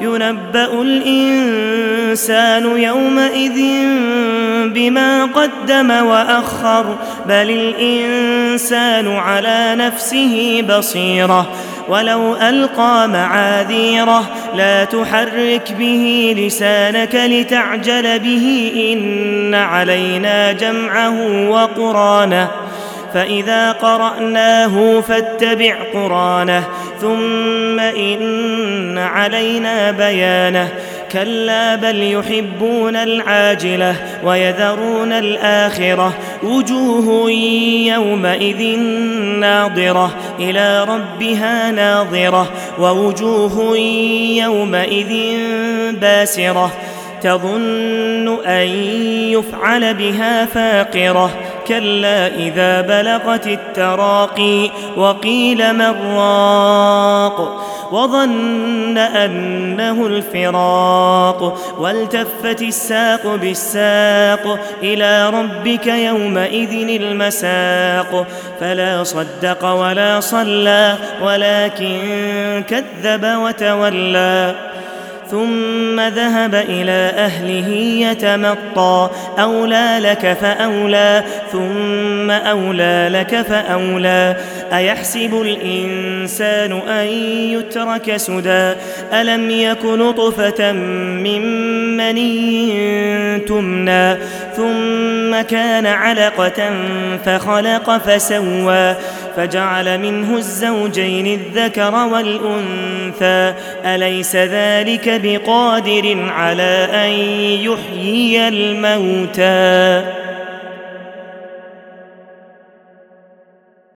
ينبأ الإنسان يومئذ بما قدم وأخر بل الإنسان على نفسه بصيرة. ولو ألقى معاذيره لا تحرك به لسانك لتعجل به إن علينا جمعه وقرانه. فإذا قرأناه فاتبع قرانه. ثم إن علينا بيانه. كلا بل يحبون العاجلة ويذرون الآخرة. وجوه يومئذ ناظرة إلى ربها ناظرة. ووجوه يومئذ باسرة. تظن أن يفعل بها فاقرة. كلا إذا بلغت التراقي وقيل من راق وظن أنه الفراق والتفت الساق بالساق إلى ربك يومئذ المساق فلا صدق ولا صلى ولكن كذب وتولى ثم ذهب إلى أهله يتمطى. أولى لك فأولى ثم أولى لك فأولى. أيحسب الإنسان أن يترك سدى؟ ألم يك نطفة من مني تمنى؟ ثم كان علقة فخلق فسوى فجعل منه الزوجين الذكر والأنثى. أليس ذلك بقادر على أن يحيي الموتى؟